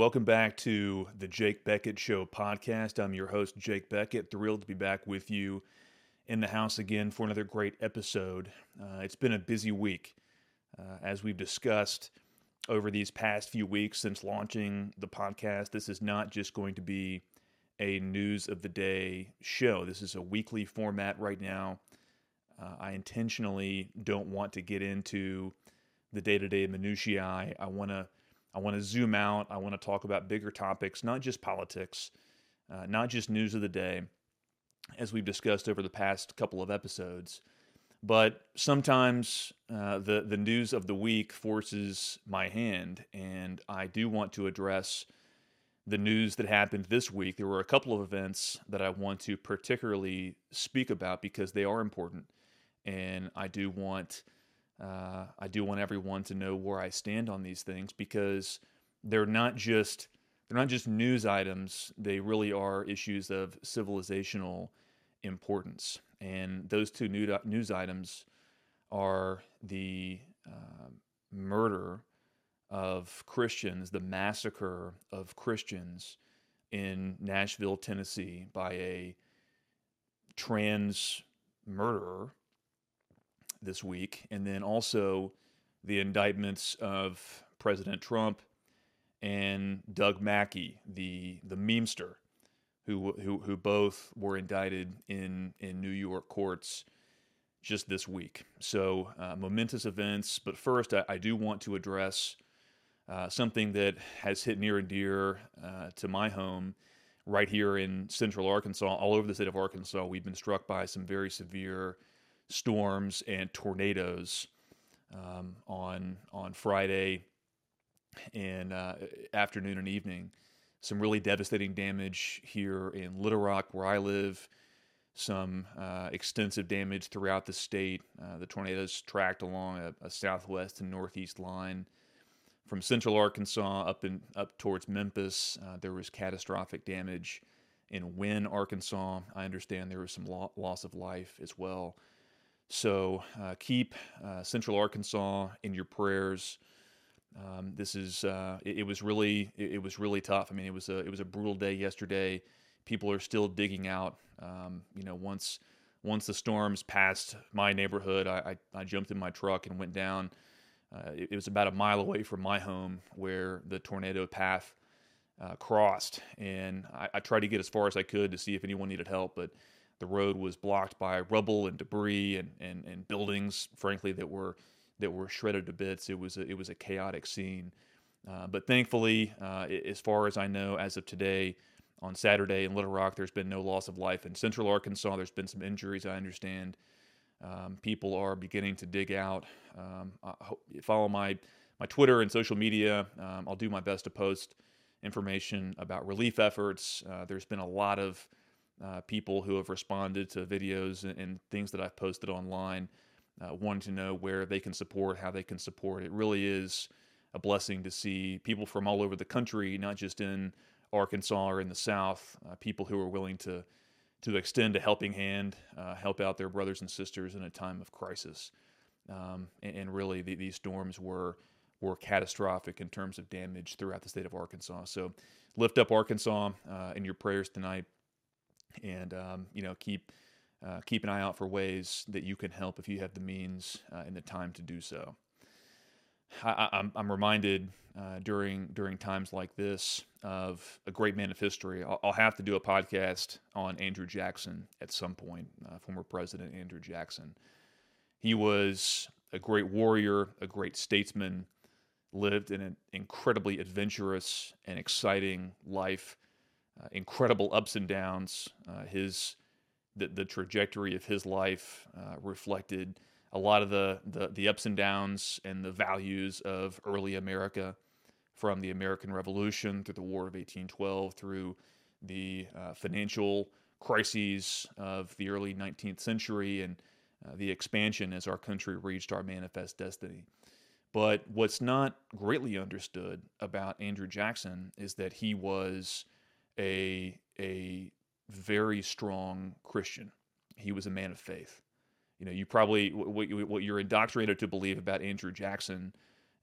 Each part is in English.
welcome back to the Jake Beckett Show podcast. I'm your host, Jake Beckett. Thrilled to be back with you in the house again for another great episode. Uh, it's been a busy week. Uh, as we've discussed over these past few weeks since launching the podcast, this is not just going to be a news of the day show. This is a weekly format right now. Uh, I intentionally don't want to get into the day to day minutiae. I want to I want to zoom out. I want to talk about bigger topics, not just politics, uh, not just news of the day, as we've discussed over the past couple of episodes. But sometimes uh, the the news of the week forces my hand, and I do want to address the news that happened this week. There were a couple of events that I want to particularly speak about because they are important, and I do want uh, I do want everyone to know where I stand on these things because they're not just they're not just news items. They really are issues of civilizational importance. And those two news items are the uh, murder of Christians, the massacre of Christians in Nashville, Tennessee, by a trans murderer this week, and then also the indictments of President Trump and Doug Mackey, the the memester, who who who both were indicted in in New York courts just this week. So uh, momentous events. But first, I, I do want to address uh, something that has hit near and dear uh, to my home. Right here in central Arkansas, all over the state of Arkansas, we've been struck by some very severe storms and tornadoes um, on on Friday and uh, afternoon and evening. Some really devastating damage here in Little Rock, where I live. Some uh, extensive damage throughout the state. Uh, the tornadoes tracked along a, a, southwest and northeast line from central Arkansas up in up towards Memphis. Uh, there was catastrophic damage in Wynne, Arkansas. I understand there was some lo- loss of life as well. So uh, keep uh, Central Arkansas in your prayers. Um, this is uh, it, it, was really it, it, was really tough. I mean, it was a it was a brutal day yesterday. People are still digging out. Um, you know, once once the storms passed my neighborhood, I, I, I jumped in my truck and went down. Uh, it, it, was about a mile away from my home where the tornado path uh, crossed, and I, I tried to get as far as I could to see if anyone needed help, but the road was blocked by rubble and debris and, and, and buildings, frankly, that were that were shredded to bits. It was a, it was a chaotic scene. Uh, but thankfully, uh, as far as I know, as of today, on Saturday in Little Rock, there's been no loss of life. In Central Arkansas, there's been some injuries. I understand. Um, people are beginning to dig out. Um, follow my my Twitter and social media. Um, I'll do my best to post information about relief efforts. Uh, there's been a lot of uh, people who have responded to videos and, and things that I've posted online, uh, wanting to know where they can support, how they can support. It really is a blessing to see people from all over the country, not just in Arkansas or in the South, uh, people who are willing to to extend a helping hand, uh, help out their brothers and sisters in a time of crisis. Um, and, and, really, the, these storms were were catastrophic in terms of damage throughout the state of Arkansas. So, lift up Arkansas uh, in your prayers tonight and um, you know keep uh, keep an eye out for ways that you can help if you have the means uh, and the time to do so. I, am reminded uh, during during times like this of a great man of history. I'll, I'll, have to do a podcast on Andrew Jackson at some point, uh, former President Andrew Jackson. He was a great warrior, a great statesman, lived in an incredibly adventurous and exciting life uh, incredible ups and downs. Uh, his the, the trajectory of his life uh, reflected a lot of the, the, the ups and downs and the values of early America, from the American Revolution through the War of 1812 through the uh, financial crises of the early 19th century and uh, the expansion as our country reached our manifest destiny. But what's not greatly understood about Andrew Jackson is that he was a a very strong Christian. He was a man of faith. You know, you probably what, what you're indoctrinated to believe about Andrew Jackson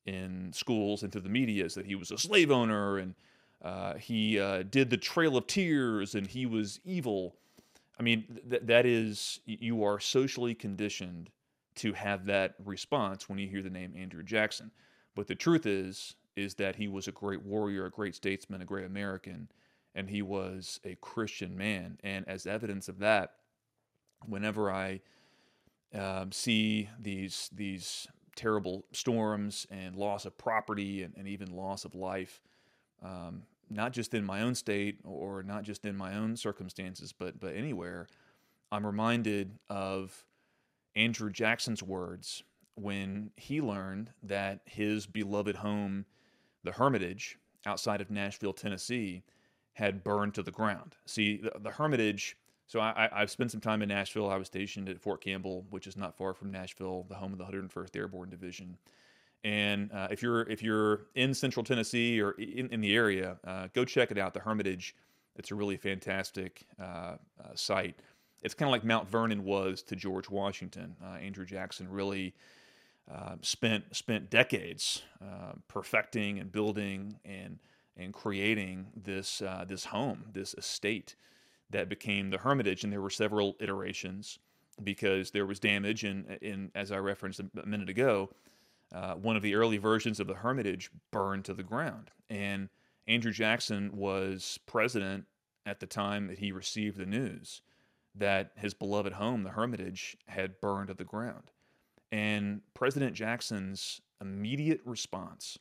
in schools and through the media is that he was a slave owner and uh, he uh, did the Trail of Tears and he was evil. I mean, th- that is, you are socially conditioned to have that response when you hear the name Andrew Jackson. But the truth is, is that he was a great warrior, a great statesman, a great American, and he was a Christian man. And as evidence of that, whenever I um, see these these terrible storms and loss of property and, and even loss of life, um, not just in my own state or not just in my own circumstances, but but anywhere, I'm reminded of Andrew Jackson's words when he learned that his beloved home, the Hermitage outside of Nashville, Tennessee, had burned to the ground. See, the, the Hermitage. So I, have spent some time in Nashville. I was stationed at Fort Campbell, which is not far from Nashville, the home of the 101st Airborne Division. And uh, if you're if you're in Central Tennessee or in, in the area, uh, go check it out. The Hermitage. It's a really fantastic uh, uh site. It's kind of like Mount Vernon was to George Washington. Uh, Andrew Jackson really uh, spent spent decades perfecting and building and and creating this this home, this estate that became the Hermitage. And there were several iterations because there was damage. And, in as I referenced a minute ago, uh, one of the early versions of the Hermitage burned to the ground. And Andrew Jackson was president at the time that he received the news that his beloved home, the Hermitage, had burned to the ground. And President Jackson's immediate response,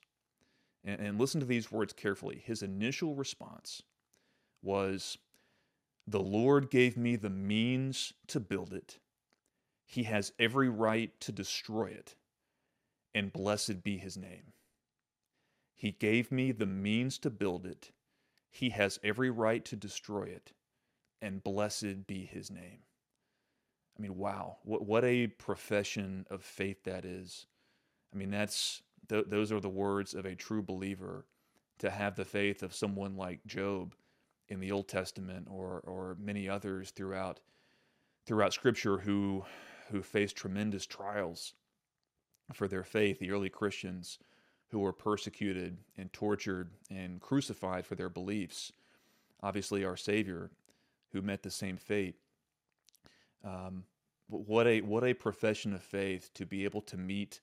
and, and listen to these words carefully, his initial response was, The Lord gave me the means to build it. He has every right to destroy it and blessed be his name. He gave me the means to build it. He has every right to destroy it, and blessed be his name. I mean, wow, what, what a profession of faith that is. I mean, that's th- those are the words of a true believer to have the faith of someone like Job in the Old Testament or or many others throughout throughout scripture who who faced tremendous trials for their faith, the early Christians who were persecuted and tortured and crucified for their beliefs. Obviously, our Savior, who met the same fate. Um, what a what a profession of faith to be able to meet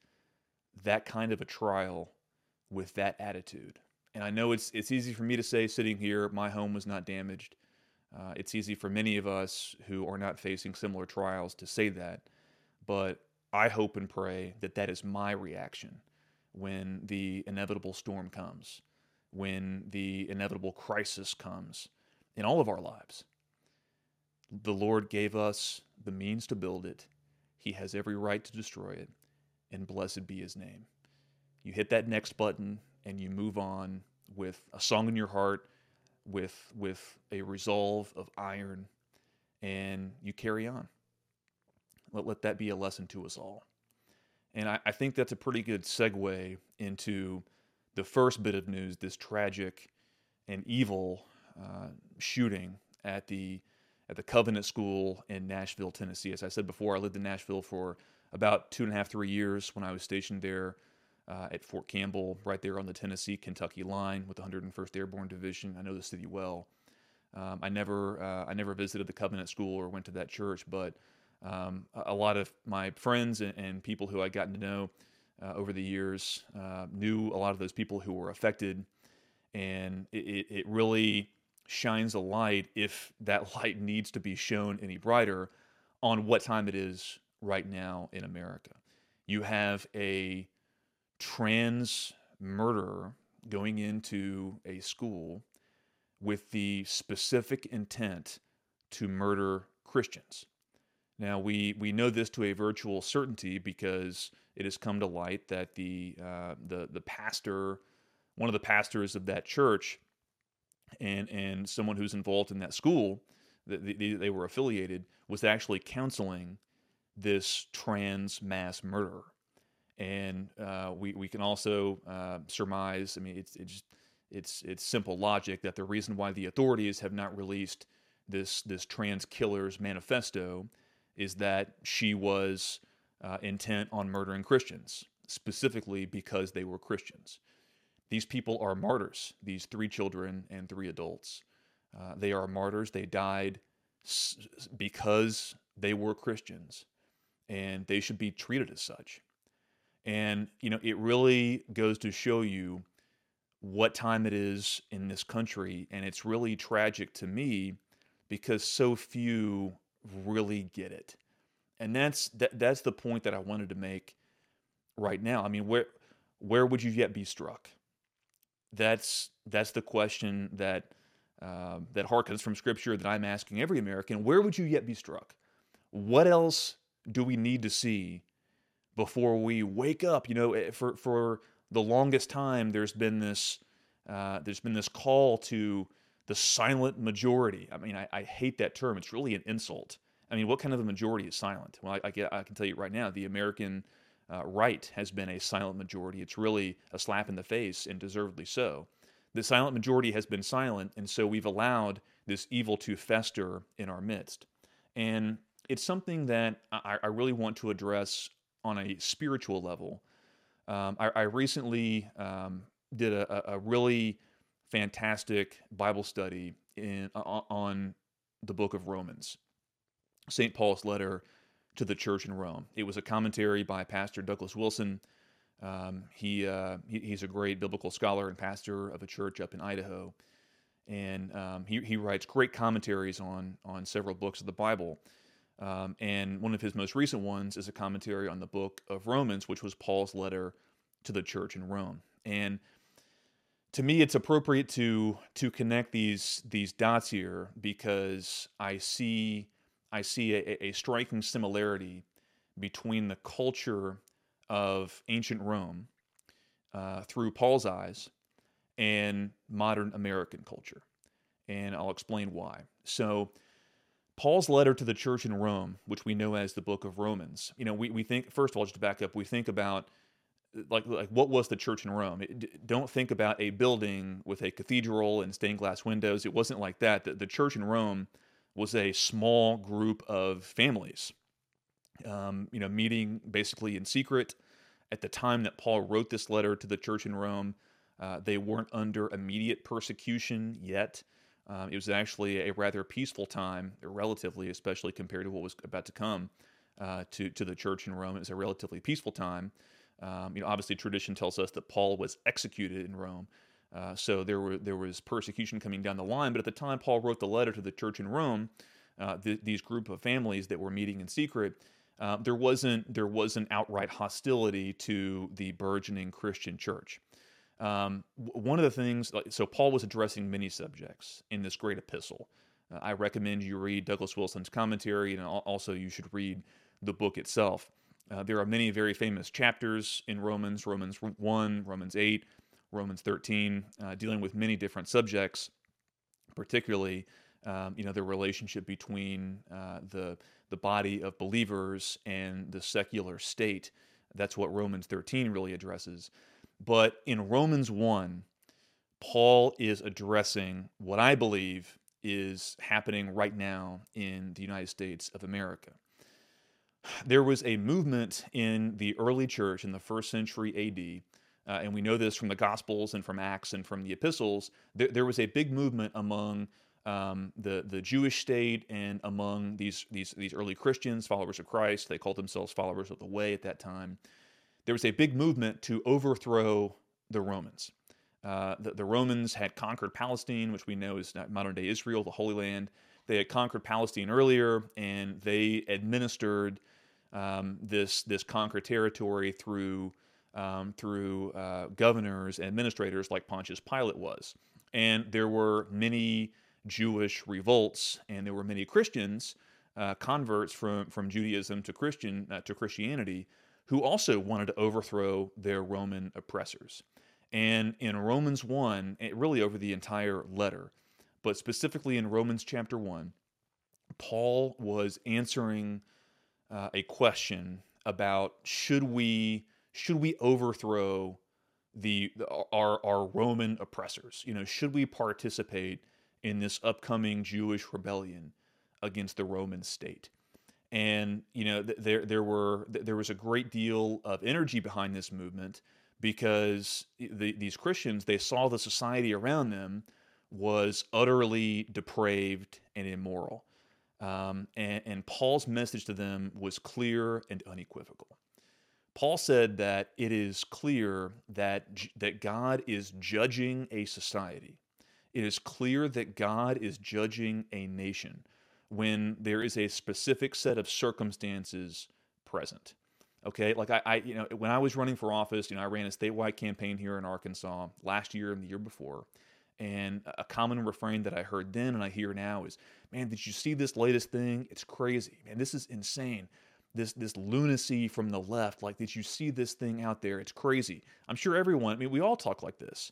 that kind of a trial with that attitude. And I know it's it's easy for me to say sitting here, my home was not damaged. Uh, it's easy for many of us who are not facing similar trials to say that, but I hope and pray that that is my reaction when the inevitable storm comes, when the inevitable crisis comes in all of our lives. The Lord gave us the means to build it. He has every right to destroy it, and blessed be his name. You hit that next button and you move on with a song in your heart, with with a resolve of iron, and you carry on. Let, let that be a lesson to us all. And I, I think that's a pretty good segue into the first bit of news this tragic and evil uh, shooting at the at the Covenant School in Nashville, Tennessee. As I said before, I lived in Nashville for about two and a half, three years when I was stationed there uh, at Fort Campbell, right there on the Tennessee Kentucky line with the 101st Airborne Division. I know the city well. Um, I never uh, I never visited the Covenant School or went to that church, but um, a lot of my friends and, and, people who I'd gotten to know uh, over the years uh, knew a lot of those people who were affected, and it, it really shines a light if that light needs to be shown any brighter on what time it is right now in America. You have a trans murderer going into a school with the specific intent to murder Christians. Now, we, we know this to a virtual certainty because it has come to light that the, uh, the, the pastor, one of the pastors of that church, and, and someone who's involved in that school, that they, they were affiliated, was actually counseling this trans mass murderer. And uh, we, we can also uh, surmise, I mean, it's, it's, it's, it's simple logic that the reason why the authorities have not released this, this trans killer's manifesto is that she was uh, intent on murdering Christians, specifically because they were Christians. these people are martyrs, these three children and three adults. Uh, they are martyrs. They died because they were Christians, and they should be treated as such. And, you know, it really goes to show you what time it is in this country. And it's really tragic to me because so few really get it. And that's that, that's the point that I wanted to make right now. I mean, where where would you yet be struck? That's that's the question that uh, that harkens from Scripture that I'm asking every American. Where would you yet be struck? What else do we need to see before we wake up? You know, eh, for for the longest time, there's been this uh, there's been this call to the silent majority. I mean, I, I, hate that term. It's really an insult. I mean, what kind of a majority is silent? Well, I, I, I can tell you right now, the American uh, right has been a silent majority. It's really a slap in the face, and deservedly so. The silent majority has been silent, and so we've allowed this evil to fester in our midst. And it's something that I, I really want to address on a spiritual level. Um, I, I, recently um, did a, a, really fantastic Bible study in, on the book of Romans, St. Paul's letter to the church in Rome. It was a commentary by Pastor Douglas Wilson. Um, he, uh, he, he's a great biblical scholar and pastor of a church up in Idaho, and um, he he writes great commentaries on on several books of the Bible. Um, and one of his most recent ones is a commentary on the book of Romans, which was Paul's letter to the church in Rome. And to me, it's appropriate to to connect these these dots here because I see I see a, a striking similarity between the culture of ancient Rome uh, through Paul's eyes and modern American culture, and I'll explain why. So Paul's letter to the church in Rome, which we know as the book of Romans, you know, we, we think, first of all, just to back up, we think about like, like what was the church in Rome? It, don't think about a building with a cathedral and stained glass windows. It wasn't like that. The, the church in Rome was a small group of families, um, you know, meeting basically in secret. At the time that Paul wrote this letter to the church in Rome, uh, they weren't under immediate persecution yet. Um, it was actually a rather peaceful time, relatively, especially compared to what was about to come uh, to to the church in Rome. It was a relatively peaceful time. Um, you know, obviously, tradition tells us that Paul was executed in Rome, uh, so there were there was persecution coming down the line. But at the time Paul wrote the letter to the church in Rome, uh, th- these group of families that were meeting in secret, uh, there wasn't there wasn't outright hostility to the burgeoning Christian church. Um, one of the things, so Paul was addressing many subjects in this great epistle. Uh, I recommend you read Douglas Wilson's commentary, and also you should read the book itself. Uh, there are many very famous chapters in Romans Romans 1, Romans 8, Romans 13, uh, dealing with many different subjects, particularly. Um, you know the relationship between uh, the the body of believers and the secular state. That's what Romans 13 really addresses. But in Romans 1, Paul is addressing what I believe is happening right now in the United States of America. There was a movement in the early church in the first century AD, uh, and we know this from the Gospels and from Acts and from the epistles. There, there was a big movement among um, the the Jewish state and among these these these early Christians, followers of Christ. They called themselves followers of the Way at that time there was a big movement to overthrow the Romans. Uh, the, the, Romans had conquered Palestine, which we know is modern day Israel, the Holy Land. They had conquered Palestine earlier, and they administered um, this this conquered territory through um, through uh, governors and administrators like Pontius Pilate was. And there were many Jewish revolts, and there were many Christians uh, converts from from Judaism to Christian uh, to Christianity who also wanted to overthrow their Roman oppressors. And in Romans 1, really over the entire letter, but specifically in Romans chapter 1, Paul was answering uh, a question about should we should we overthrow the, the our our Roman oppressors? You know, should we participate in this upcoming Jewish rebellion against the Roman state? And you know there there were there was a great deal of energy behind this movement because the, these Christians they saw the society around them was utterly depraved and immoral. Um, and, and Paul's message to them was clear and unequivocal. Paul said that it is clear that, that God is judging a society. It is clear that God is judging a nation when there is a specific set of circumstances present. Okay, like I, I, you know, when I was running for office, you know, I ran a statewide campaign here in Arkansas last year and the year before, and a common refrain that I heard then and I hear now is, "Man, did you see this latest thing? It's crazy, man. This is insane. This this lunacy from the left. Like, did you see this thing out there? It's crazy." I'm sure everyone. I mean, we all talk like this.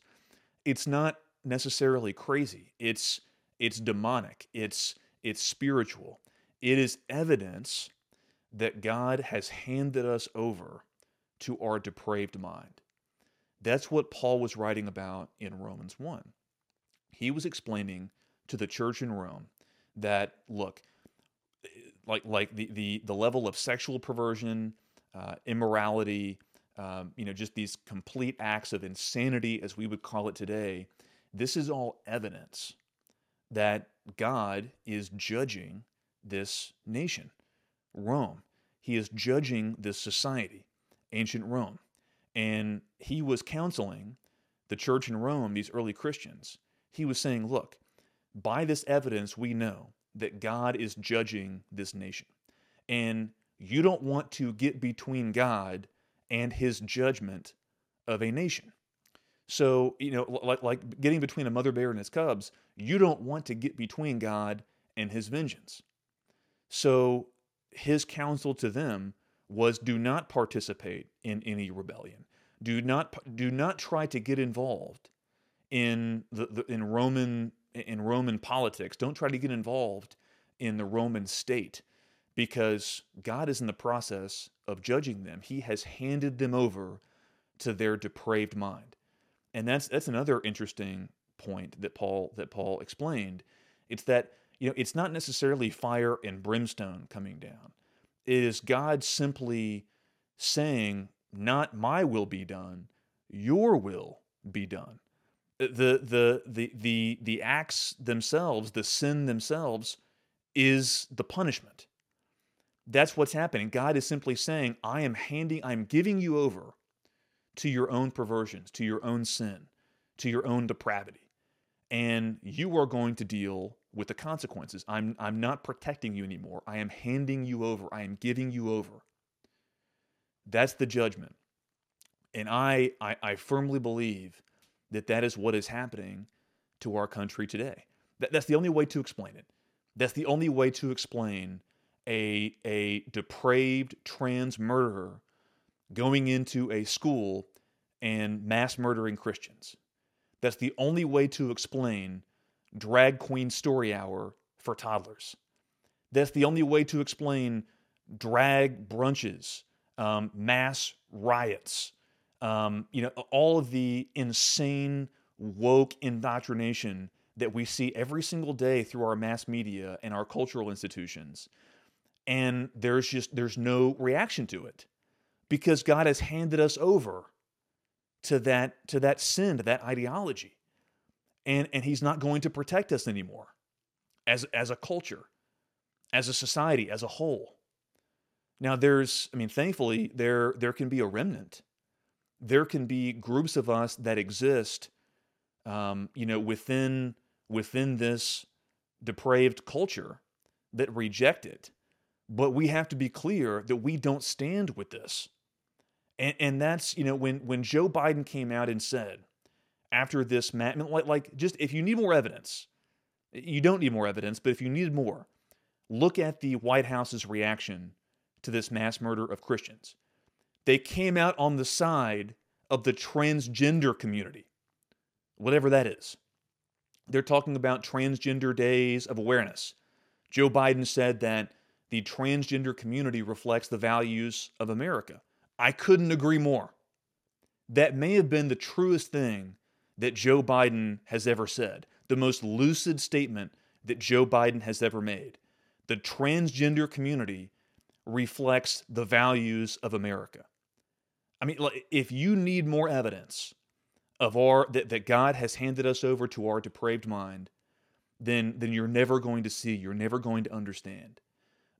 It's not necessarily crazy. It's it's demonic. It's it's spiritual. It is evidence that God has handed us over to our depraved mind. That's what Paul was writing about in Romans 1. He was explaining to the church in Rome that, look, like, like the, the, the level of sexual perversion, uh, immorality, um, you know, just these complete acts of insanity, as we would call it today, this is all evidence that God is judging this nation. Rome. He is judging this society, ancient Rome. And he was counseling the church in Rome, these early Christians. He was saying, look, by this evidence, we know that God is judging this nation. And you don't want to get between God and his judgment of a nation. So, you know, like, like getting between a mother bear and its cubs, you don't want to get between God and his vengeance. So, his counsel to them was do not participate in any rebellion. Do not do not try to get involved in the, the in Roman in Roman politics. Don't try to get involved in the Roman state because God is in the process of judging them. He has handed them over to their depraved mind. And that's that's another interesting point that Paul that Paul explained. It's that you know, it's not necessarily fire and brimstone coming down. It is God simply saying, not my will be done, your will be done. The the the the the acts themselves, the sin themselves is the punishment. That's what's happening. God is simply saying, I am handing, I'm giving you over to your own perversions, to your own sin, to your own depravity. And you are going to deal with the consequences. I'm, I'm not protecting you anymore. I am handing you over. I am giving you over. That's the judgment. And I, I, I firmly believe that that is what is happening to our country today. That, that's the only way to explain it. That's the only way to explain a, a depraved trans murderer going into a school and mass murdering Christians. That's the only way to explain drag queen story hour for toddlers. That's the only way to explain drag brunches, um, mass riots, um, you know, all of the insane woke indoctrination that we see every single day through our mass media and our cultural institutions. And there's just there's no reaction to it because God has handed us over to that to that sin, to that ideology. And and he's not going to protect us anymore as as a culture as a society as a whole. Now there's i mean thankfully there there can be a remnant. There can be groups of us that exist um, you know within within this depraved culture that reject it. But we have to be clear that we don't stand with this and, and that's you know when when joe biden came out and said after this matt like, like just if you need more evidence you don't need more evidence but if you needed more look at the white house's reaction to this mass murder of christians. They came out on the side of the transgender community whatever that is. They're talking about transgender days of awareness. Joe biden said that the transgender community reflects the values of america i couldn't agree more that may have been the truest thing that Joe Biden has ever said, the most lucid statement that Joe Biden has ever made. The transgender community reflects the values of America. I mean, if you need more evidence of our that, that God has handed us over to our depraved mind, then then you're never going to see, you're never going to understand.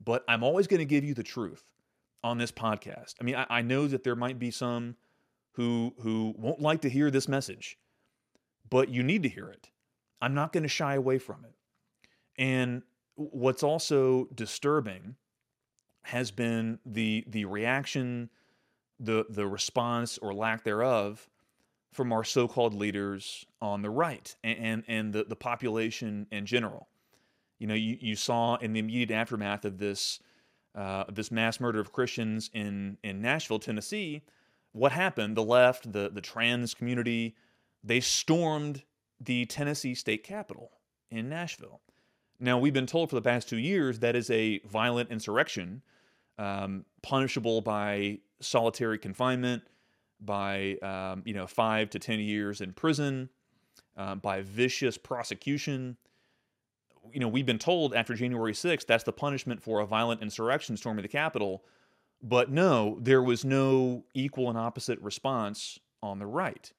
But I'm always going to give you the truth on this podcast. I mean, I, I know that there might be some who who won't like to hear this message, but you need to hear it. I'm not going to shy away from it. And what's also disturbing has been the the reaction, the the response or lack thereof from our so-called leaders on the right and and, and the, the population in general. You know, you, you saw in the immediate aftermath of this uh, this mass murder of Christians in in Nashville, Tennessee, what happened? The left, the the trans community, they stormed the Tennessee state capitol in Nashville. Now we've been told for the past two years that is a violent insurrection, um, punishable by solitary confinement, by um, you know five to ten years in prison, uh, by vicious prosecution you know, we've been told after January 6th that's the punishment for a violent insurrection storming the Capitol. But no, there was no equal and opposite response on the right.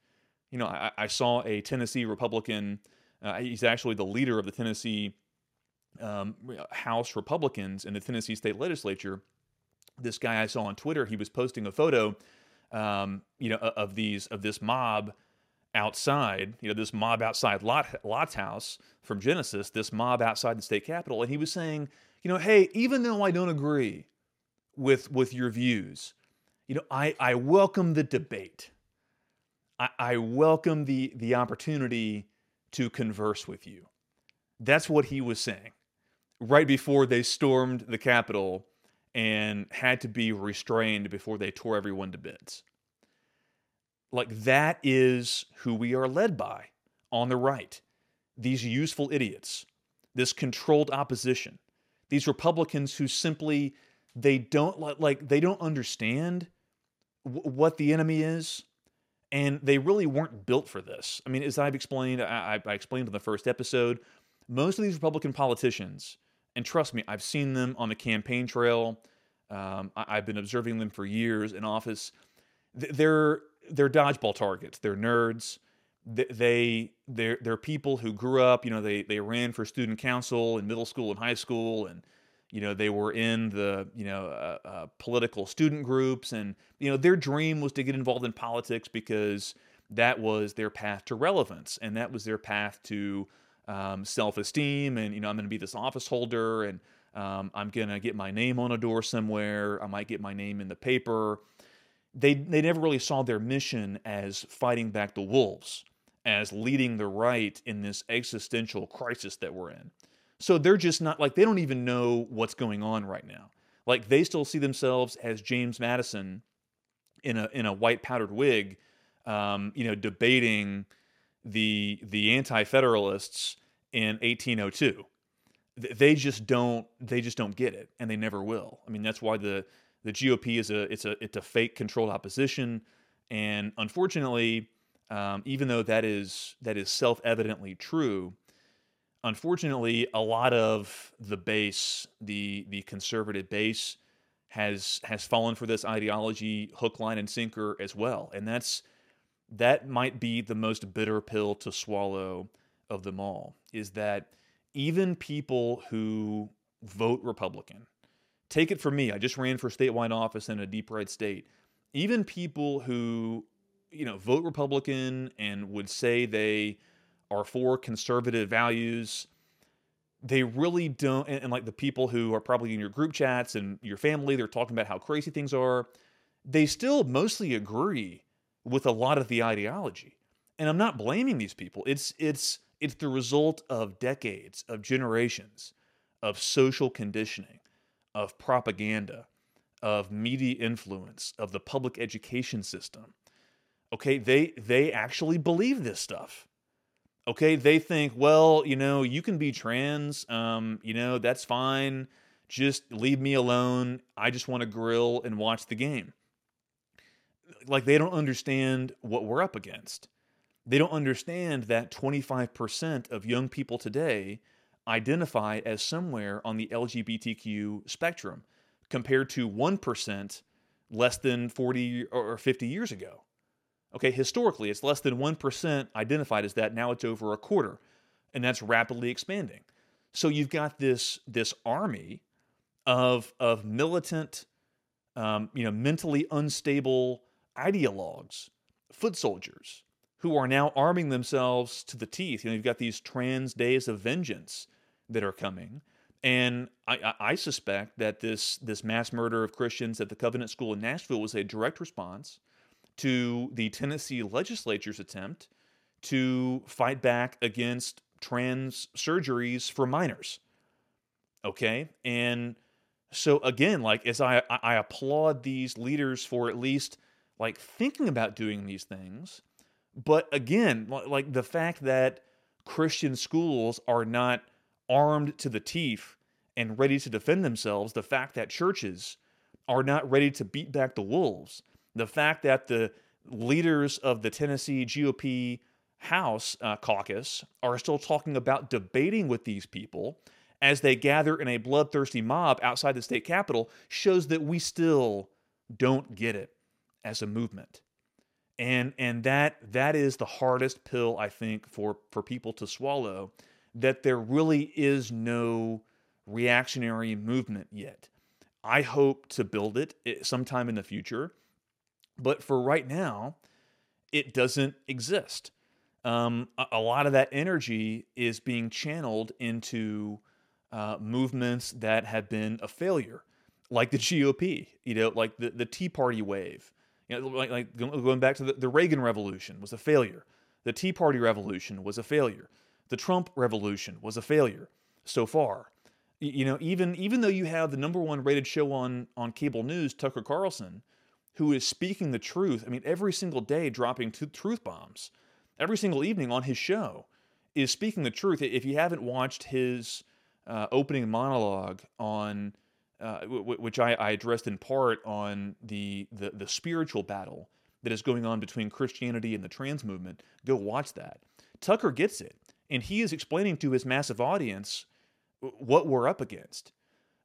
You know, I, I saw a Tennessee Republican, uh, he's actually the leader of the Tennessee um, House Republicans in the Tennessee state legislature. This guy I saw on Twitter, he was posting a photo, um, you know, of these of this mob outside, you know, this mob outside Lot, Lot's house from Genesis, this mob outside the state capitol, and he was saying, you know, hey, even though I don't agree with with your views, you know, I, I welcome the debate. I, I welcome the the opportunity to converse with you. That's what he was saying right before they stormed the Capitol and had to be restrained before they tore everyone to bits. Like that is who we are led by on the right. These useful idiots, this controlled opposition, these Republicans who simply they don't like they don't understand w- what the enemy is and they really weren't built for this. I mean, as I've explained, I, I, explained in the first episode, most of these Republican politicians, and trust me, I've seen them on the campaign trail. Um, I, have been observing them for years in office. They're they're dodgeball targets. They're nerds. They they're they're people who grew up. You know, they they ran for student council in middle school and high school, and you know they were in the you know uh, uh, political student groups, and you know their dream was to get involved in politics because that was their path to relevance, and that was their path to um, self-esteem. And you know, I'm going to be this office holder, and um, I'm going to get my name on a door somewhere. I might get my name in the paper they they never really saw their mission as fighting back the wolves, as leading the right in this existential crisis that we're in. So they're just not like they don't even know what's going on right now. Like they still see themselves as James Madison in a in a white powdered wig, um, you know, debating the the anti-federalists in 1802 they just don't they just don't get it and they never will i mean that's why the the GOP is a it's a it's a fake controlled opposition, and unfortunately, um, even though that is that is self evidently true, unfortunately, a lot of the base, the the conservative base, has has fallen for this ideology hook, line, and sinker as well, and that's that might be the most bitter pill to swallow of them all. Is that even people who vote Republican, Take it from me. I just ran for statewide office in a deep red state. Even people who, you know, vote Republican and would say they are for conservative values, they really don't. And, and like the people who are probably in your group chats and your family, they're talking about how crazy things are. They still mostly agree with a lot of the ideology. And I'm not blaming these people. It's it's it's the result of decades, of generations of social conditioning of propaganda, of media influence, of the public education system. Okay, they they actually believe this stuff. Okay, they think, well, you know, you can be trans, um, you know, that's fine. Just leave me alone. I just want to grill and watch the game. Like they don't understand what we're up against. They don't understand that 25% of young people today identify as somewhere on the LGBTQ spectrum, compared to 1% less than 40 or 50 years ago. Okay, historically, it's less than 1% identified as that. Now it's over a quarter, and that's rapidly expanding. So you've got this, this army of, of militant, um, you know, mentally unstable ideologues, foot soldiers, who are now arming themselves to the teeth. You know, you've got these trans days of vengeance that are coming. And I, I, suspect that this this mass murder of Christians at the Covenant School in Nashville was a direct response to the Tennessee legislature's attempt to fight back against trans surgeries for minors. Okay, and so again, like as I I applaud these leaders for at least like thinking about doing these things, but again, like the fact that Christian schools are not armed to the teeth and ready to defend themselves, the fact that churches are not ready to beat back the wolves, the fact that the leaders of the Tennessee GOP House uh, caucus are still talking about debating with these people as they gather in a bloodthirsty mob outside the state capitol shows that we still don't get it as a movement. And and that that is the hardest pill I think for for people to swallow that there really is no reactionary movement yet. I hope to build it eh, sometime in the future, but for right now, it doesn't exist. Um, a, a, lot of that energy is being channeled into uh, movements that have been a failure, like the GOP, you know, like the, the Tea Party wave. You know, like, like going back to the, the Reagan Revolution was a failure. The Tea Party Revolution was a failure. The Trump Revolution was a failure so far. You know, even even though you have the number one rated show on on cable news, Tucker Carlson, who is speaking the truth. I mean, every single day dropping truth bombs, every single evening on his show is speaking the truth. If you haven't watched his uh, opening monologue on, uh, w- which I, I, addressed in part on the, the the spiritual battle that is going on between Christianity and the trans movement, go watch that. Tucker gets it, and he is explaining to his massive audience what we're up against.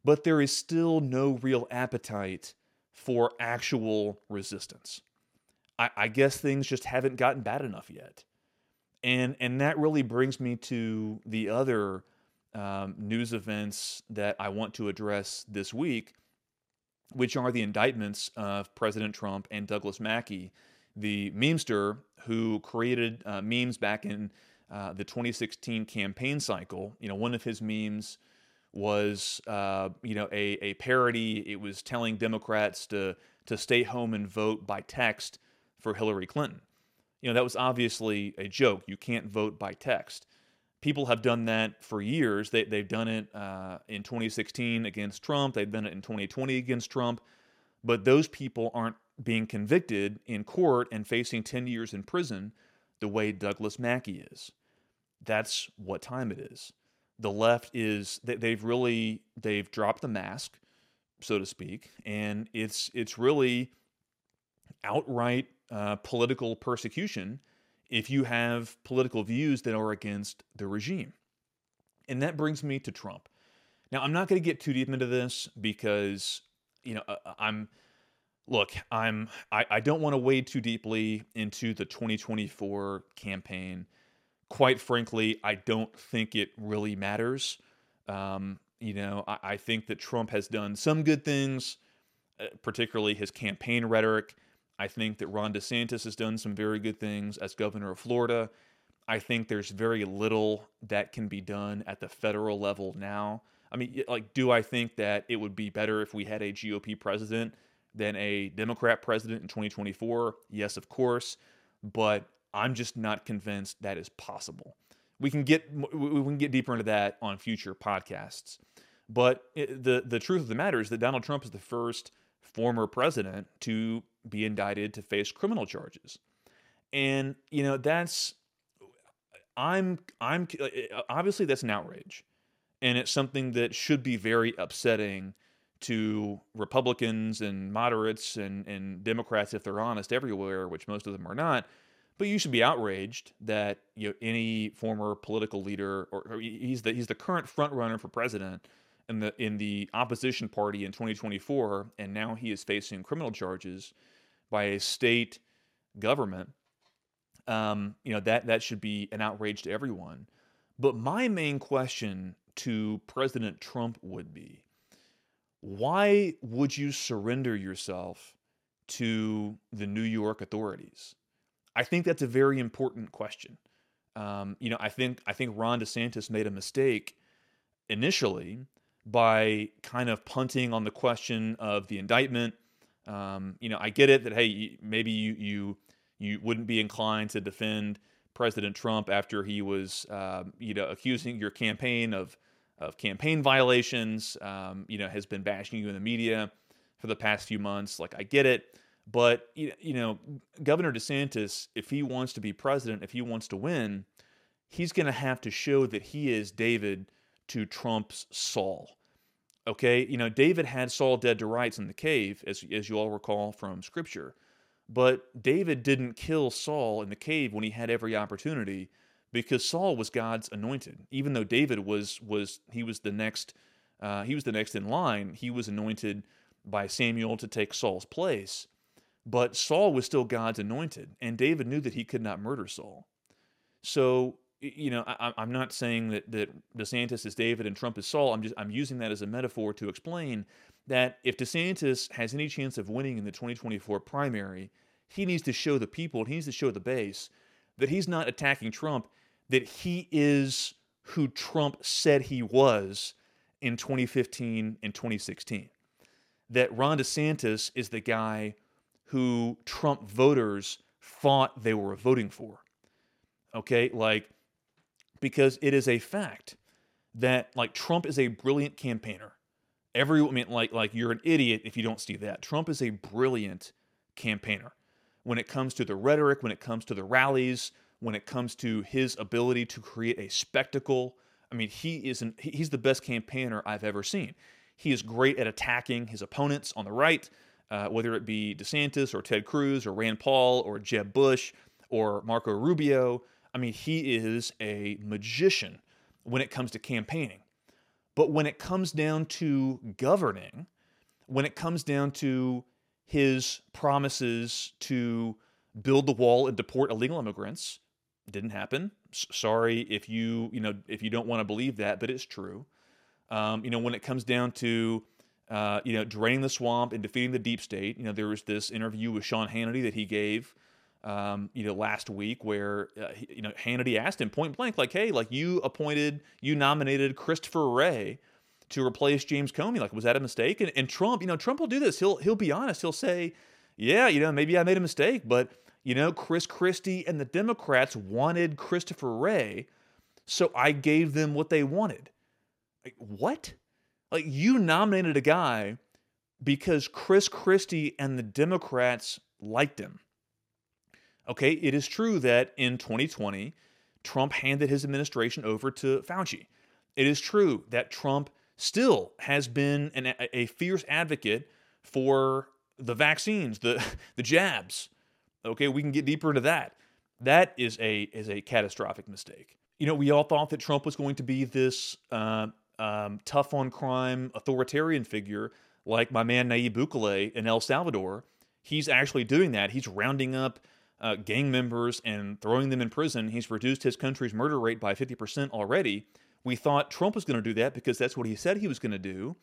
But there is still no real appetite for actual resistance. I, I guess things just haven't gotten bad enough yet. And, and that really brings me to the other um, news events that I want to address this week, which are the indictments of President Trump and Douglass Mackey, the memester who created uh, memes back in uh, the 2016 campaign cycle. You know, one of his memes was uh, you know a, a parody. It was telling Democrats to to stay home and vote by text for Hillary Clinton. You know that was obviously a joke. You can't vote by text. People have done that for years. They, they've done it uh, in 2016 against Trump. They've done it in 2020 against Trump. But those people aren't being convicted in court and facing 10 years in prison the way Douglass Mackey is. That's what time it is the left is they've really they've dropped the mask, so to speak, and it's it's really outright uh, political persecution if you have political views that are against the regime. And that brings me to Trump. Now, I'm not going to get too deep into this because, you know, uh, I'm, look, I'm, I, I don't want to wade too deeply into the 2024 campaign quite frankly, I don't think it really matters. Um, you know, I, I, think that Trump has done some good things, uh, particularly his campaign rhetoric. I think that Ron DeSantis has done some very good things as governor of Florida. I think there's very little that can be done at the federal level now. I mean, like, do I think that it would be better if we had a GOP president than a Democrat president in 2024? Yes, of course. But I'm just not convinced that is possible. We can get we can get deeper into that on future podcasts. But it, the the truth of the matter is that Donald Trump is the first former president to be indicted to face criminal charges. And you know, that's I'm I'm eh, obviously that's an outrage. And it's something that should be very upsetting to Republicans and moderates and, and Democrats if they're honest everywhere, which most of them are not but you should be outraged that you know any former political leader or, or he's the he's the current front runner for president in the in the opposition party in 2024, and now he is facing criminal charges by a state government. Um, you know that that should be an outrage to everyone. But my main question to President Trump would be, why would you surrender yourself to the New York authorities? I think that's a very important question. Um, you know, I think I think Ron DeSantis made a mistake initially by kind of punting on the question of the indictment. Um, you know, I get it that hey, maybe you you you wouldn't be inclined to defend President Trump after he was um, you know accusing your campaign of of campaign violations. Um, you know, has been bashing you in the media for the past few months. Like, I get it. But you know, Governor DeSantis, if he wants to be president, if he wants to win, he's going to have to show that he is David to Trump's Saul. Okay, you know, David had Saul dead to rights in the cave, as as you all recall from Scripture, but David didn't kill Saul in the cave when he had every opportunity, because Saul was God's anointed. Even though David was was he was the next uh, he was the next in line, he was anointed by Samuel to take Saul's place. But Saul was still God's anointed, and David knew that he could not murder Saul. So, you know, I, am not saying that, that DeSantis is David and Trump is Saul. I'm just I'm using that as a metaphor to explain that if DeSantis has any chance of winning in the 2024 primary, he needs to show the people, he needs to show the base that he's not attacking Trump, that he is who Trump said he was in 2015 and 2016. That Ron DeSantis is the guy who Trump voters thought they were voting for. Okay, like because it is a fact that like Trump is a brilliant campaigner. Every I mean like like you're an idiot if you don't see that. Trump is a brilliant campaigner when it comes to the rhetoric, when it comes to the rallies, when it comes to his ability to create a spectacle. I mean, he is an, he's the best campaigner I've ever seen. He is great at attacking his opponents on the right uh, whether it be DeSantis or Ted Cruz or Rand Paul or Jeb Bush or Marco Rubio. I mean, he is a magician when it comes to campaigning. But when it comes down to governing, when it comes down to his promises to build the wall and deport illegal immigrants, didn't happen. Sorry if you you know if you don't want to believe that, but it's true. Um, you know when it comes down to uh, you know, draining the swamp and defeating the deep state. You know, there was this interview with Sean Hannity that he gave, um, you know, last week where, uh, you know, Hannity asked him point blank, like, hey, like you appointed, you nominated Christopher Wray to replace James Comey. Like, was that a mistake? And, and Trump, you know, Trump will do this. He'll he'll be honest. He'll say, yeah, you know, maybe I made a mistake, but you know, Chris Christie and the Democrats wanted Christopher Wray, so I gave them what they wanted. Like, what? Like you nominated a guy because Chris Christie and the Democrats liked him. Okay, it is true that in 2020, Trump handed his administration over to Fauci. It is true that Trump still has been an, a fierce advocate for the vaccines, the the jabs. Okay, we can get deeper into that. That is a is a catastrophic mistake. You know, we all thought that Trump was going to be this uh, um, tough on crime authoritarian figure like my man Nayib Bukele in El Salvador, he's actually doing that. He's rounding up uh, gang members and throwing them in prison. He's reduced his country's murder rate by 50% already. We thought Trump was going to do that because that's what he said he was going to do.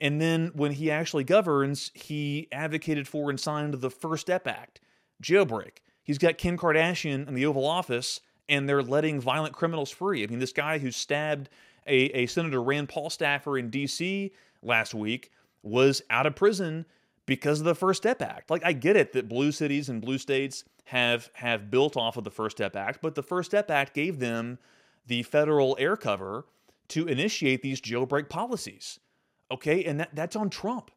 And then when he actually governs, he advocated for and signed the First Step Act, jailbreak. He's got Kim Kardashian in the Oval Office, and they're letting violent criminals free. I mean, this guy who stabbed a, a Senator Rand Paul staffer in D.C. last week was out of prison because of the First Step Act. Like I get it that blue cities and blue states have have built off of the First Step Act, but the First Step Act gave them the federal air cover to initiate these jailbreak policies. Okay, and that, that's on Trump.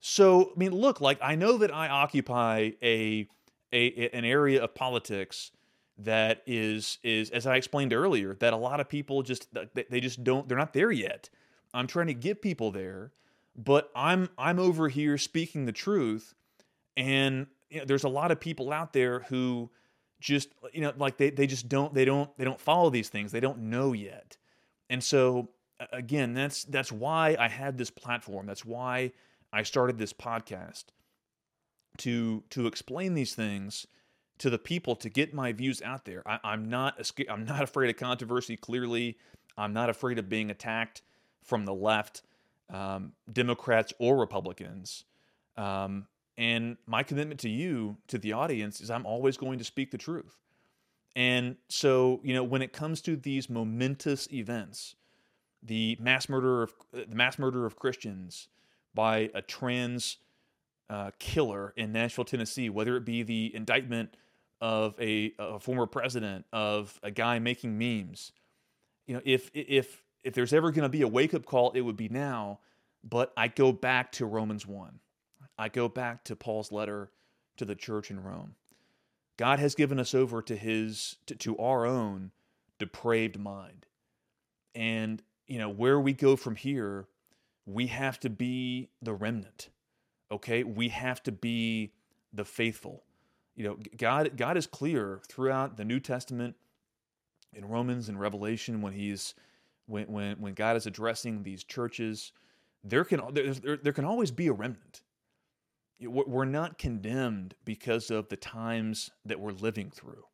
So I mean, look, like I know that I occupy a, a an area of politics that is is as I explained earlier that a lot of people just they just don't they're not there yet. I'm trying to get people there, but I'm I'm over here speaking the truth and you know, there's a lot of people out there who just you know like they they just don't they don't they don't follow these things. They don't know yet. And so again, that's that's why I had this platform. That's why I started this podcast to to explain these things to the people to get my views out there. I, I'm not I'm not afraid of controversy. Clearly, I'm not afraid of being attacked from the left, um, Democrats or Republicans. Um, and my commitment to you, to the audience, is I'm always going to speak the truth. And so, you know, when it comes to these momentous events, the mass murder of the mass murder of Christians by a trans uh, killer in Nashville, Tennessee, whether it be the indictment of a, a former president, of a guy making memes, you know, if if if there's ever going to be a wake up call, it would be now. But I go back to Romans one. I go back to Paul's letter to the church in Rome. God has given us over to his to, to our own depraved mind. And you know, where we go from here, we have to be the remnant. Okay? We have to be the faithful. You know, God God is clear throughout the New Testament in Romans and Revelation when he's when when when God is addressing these churches, there can there, there, can always be a remnant we're not condemned because of the times that we're living through.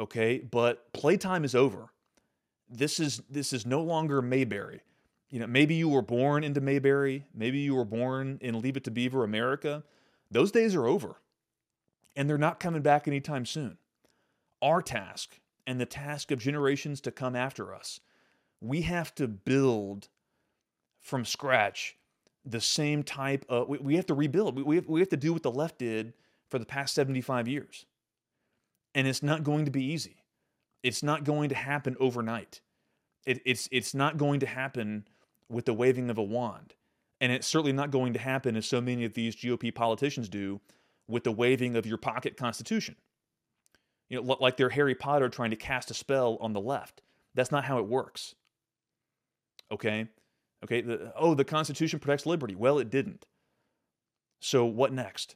Okay, but playtime is over. This is this is no longer Mayberry. You know, maybe you were born into Mayberry, maybe you were born in Leave It to Beaver, America. Those days are over. And they're not coming back anytime soon. Our task and the task of generations to come after us, we have to build from scratch the same type of we, we have to rebuild we, we, have, we have to do what the left did for the past 75 years and it's not going to be easy it's not going to happen overnight it, it's it's not going to happen with the waving of a wand and it's certainly not going to happen as so many of these GOP politicians do with the waving of your pocket constitution you know like they're Harry Potter trying to cast a spell on the left that's not how it works okay Okay, the, oh, the Constitution protects liberty. Well, it didn't. So, what next?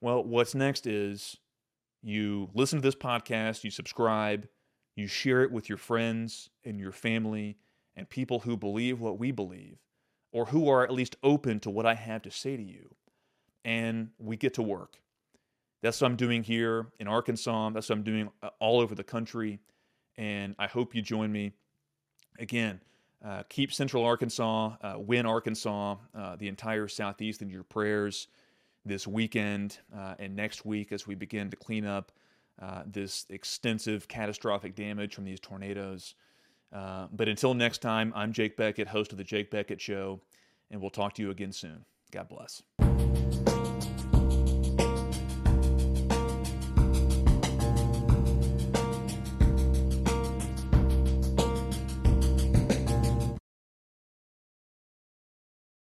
Well, what's next is you listen to this podcast, you subscribe, you share it with your friends and your family and people who believe what we believe, or who are at least open to what I have to say to you. And we get to work. That's what I'm doing here in Arkansas. That's what I'm doing uh, all over the country. And I hope you join me. Again, uh, keep Central Arkansas, uh, win Arkansas, uh, the entire Southeast in your prayers this weekend uh, and next week as we begin to clean up uh, this extensive catastrophic damage from these tornadoes. Uh, but until next time, I'm Jake Bequette, host of The Jake Bequette Show, and we'll talk to you again soon. God bless.